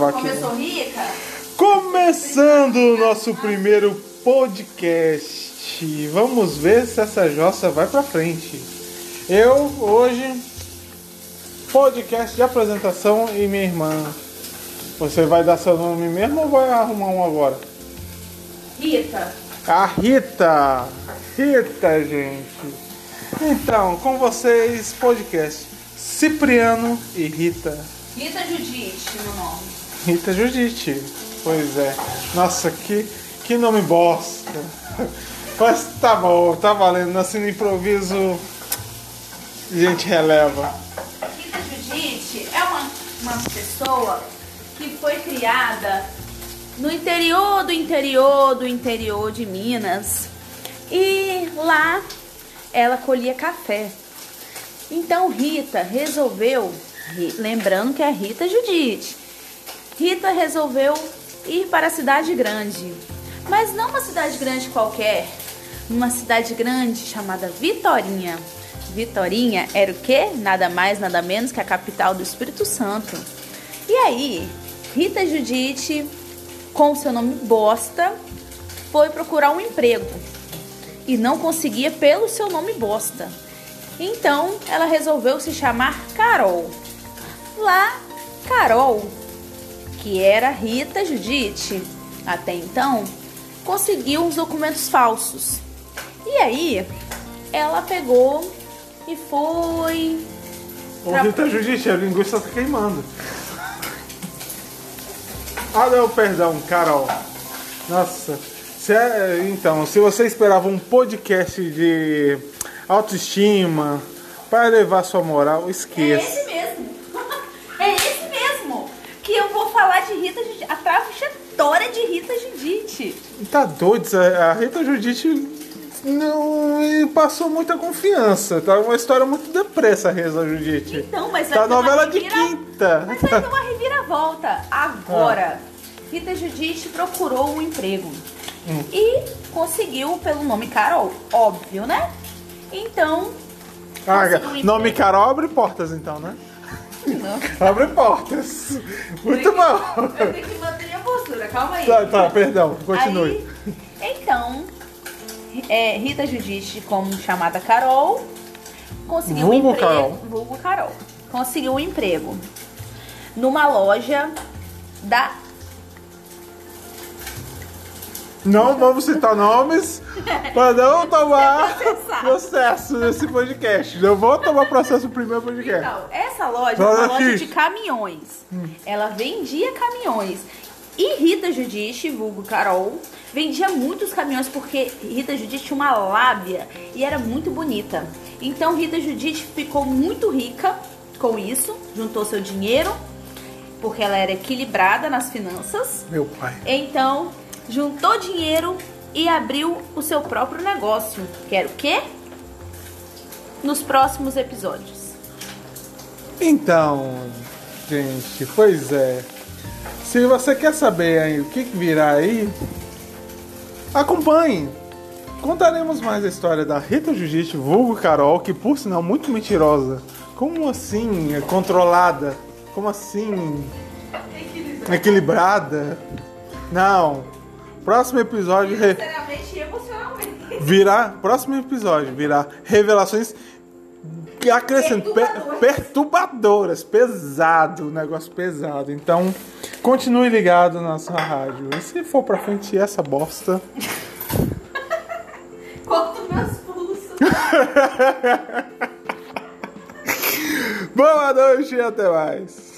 gravar aqui. Começou rica? Começando o nosso primeiro podcast. Vamos ver se essa jossa vai pra frente. Eu, hoje, podcast de apresentação e minha irmã. Você vai dar seu nome mesmo ou vai arrumar um agora? Rita. A Rita. Rita, gente. Então, com vocês, podcast Cipriano e Rita. Rita Judite no nome. Rita Judite. Pois é. Nossa, que, que nome bosta. Mas tá bom, tá valendo. Assim no improviso, a gente releva. Rita Judite é uma, uma pessoa que foi criada no interior do interior do interior de Minas. E lá ela colhia café. Então Rita resolveu, lembrando que é Rita Judite, Rita resolveu ir para a cidade grande, mas não uma cidade grande qualquer, uma cidade grande chamada Vitorinha. Vitorinha era o quê? Nada mais, nada menos que a capital do Espírito Santo. E aí, Rita Judite, com seu nome bosta, foi procurar um emprego e não conseguia pelo seu nome bosta. Então ela resolveu se chamar Carol. Lá, Carol, que era Rita Judite, até então, conseguiu uns documentos falsos. E aí, ela pegou e foi. Ô Rita Judite, a linguiça tá queimando. Ah não, perdão, Carol. Nossa. Se é- então, se você esperava um podcast de autoestima para levar sua moral, esqueça. esse mesmo. É esse mesmo. Que eu vou falar de Rita Judite. A trajetória de Rita Judite. Tá doido, a Rita Judite não passou muita confiança. Tá uma história muito depressa, a Rita Judite. Então, mas Tá novela de revira- quinta. Mas vai ter uma reviravolta. Agora, Rita Judite procurou um emprego. Hum. E conseguiu pelo nome Carol. Óbvio, né? Então, Ah, nome. Carol abre portas então, né? Não. Abre portas. Muito bom. Eu tenho que manter minha postura, calma aí. Tá, tá, perdão, continue. Aí, então, é, Rita Judite, como chamada Carol, conseguiu Vulgo um emprego. Carol. Vulgo Carol. Conseguiu um emprego numa loja da. Não vamos citar nomes para não tomar processo nesse podcast. Eu vou tomar processo no primeiro podcast. Então, essa loja é Loja uma loja de caminhões. Ela vendia caminhões. E Rita Judite, vulgo Carol, vendia muitos caminhões porque Rita Judite tinha uma lábia e era muito bonita. Então Rita Judite ficou muito rica com isso, juntou seu dinheiro, porque ela era equilibrada nas finanças. Meu pai. Então, juntou dinheiro e abriu o seu próprio negócio. Que era o quê? Nos próximos episódios. Então, gente, pois é. Se você quer saber aí o que virá aí, acompanhe. Contaremos mais a história da Rita Judite, vulgo Carol, que por sinal muito mentirosa. Como assim é controlada? Como assim equilibrada? Não. Próximo episódio re- Sinceramente e emocionalmente. virá. Próximo episódio virá revelações que acrescentam pe- Perturbadoras. perturbadoras, pesado, negócio pesado. Então, continue ligado na sua rádio. E se for pra frente essa bosta, Corto meus pulsos. boa noite e até mais.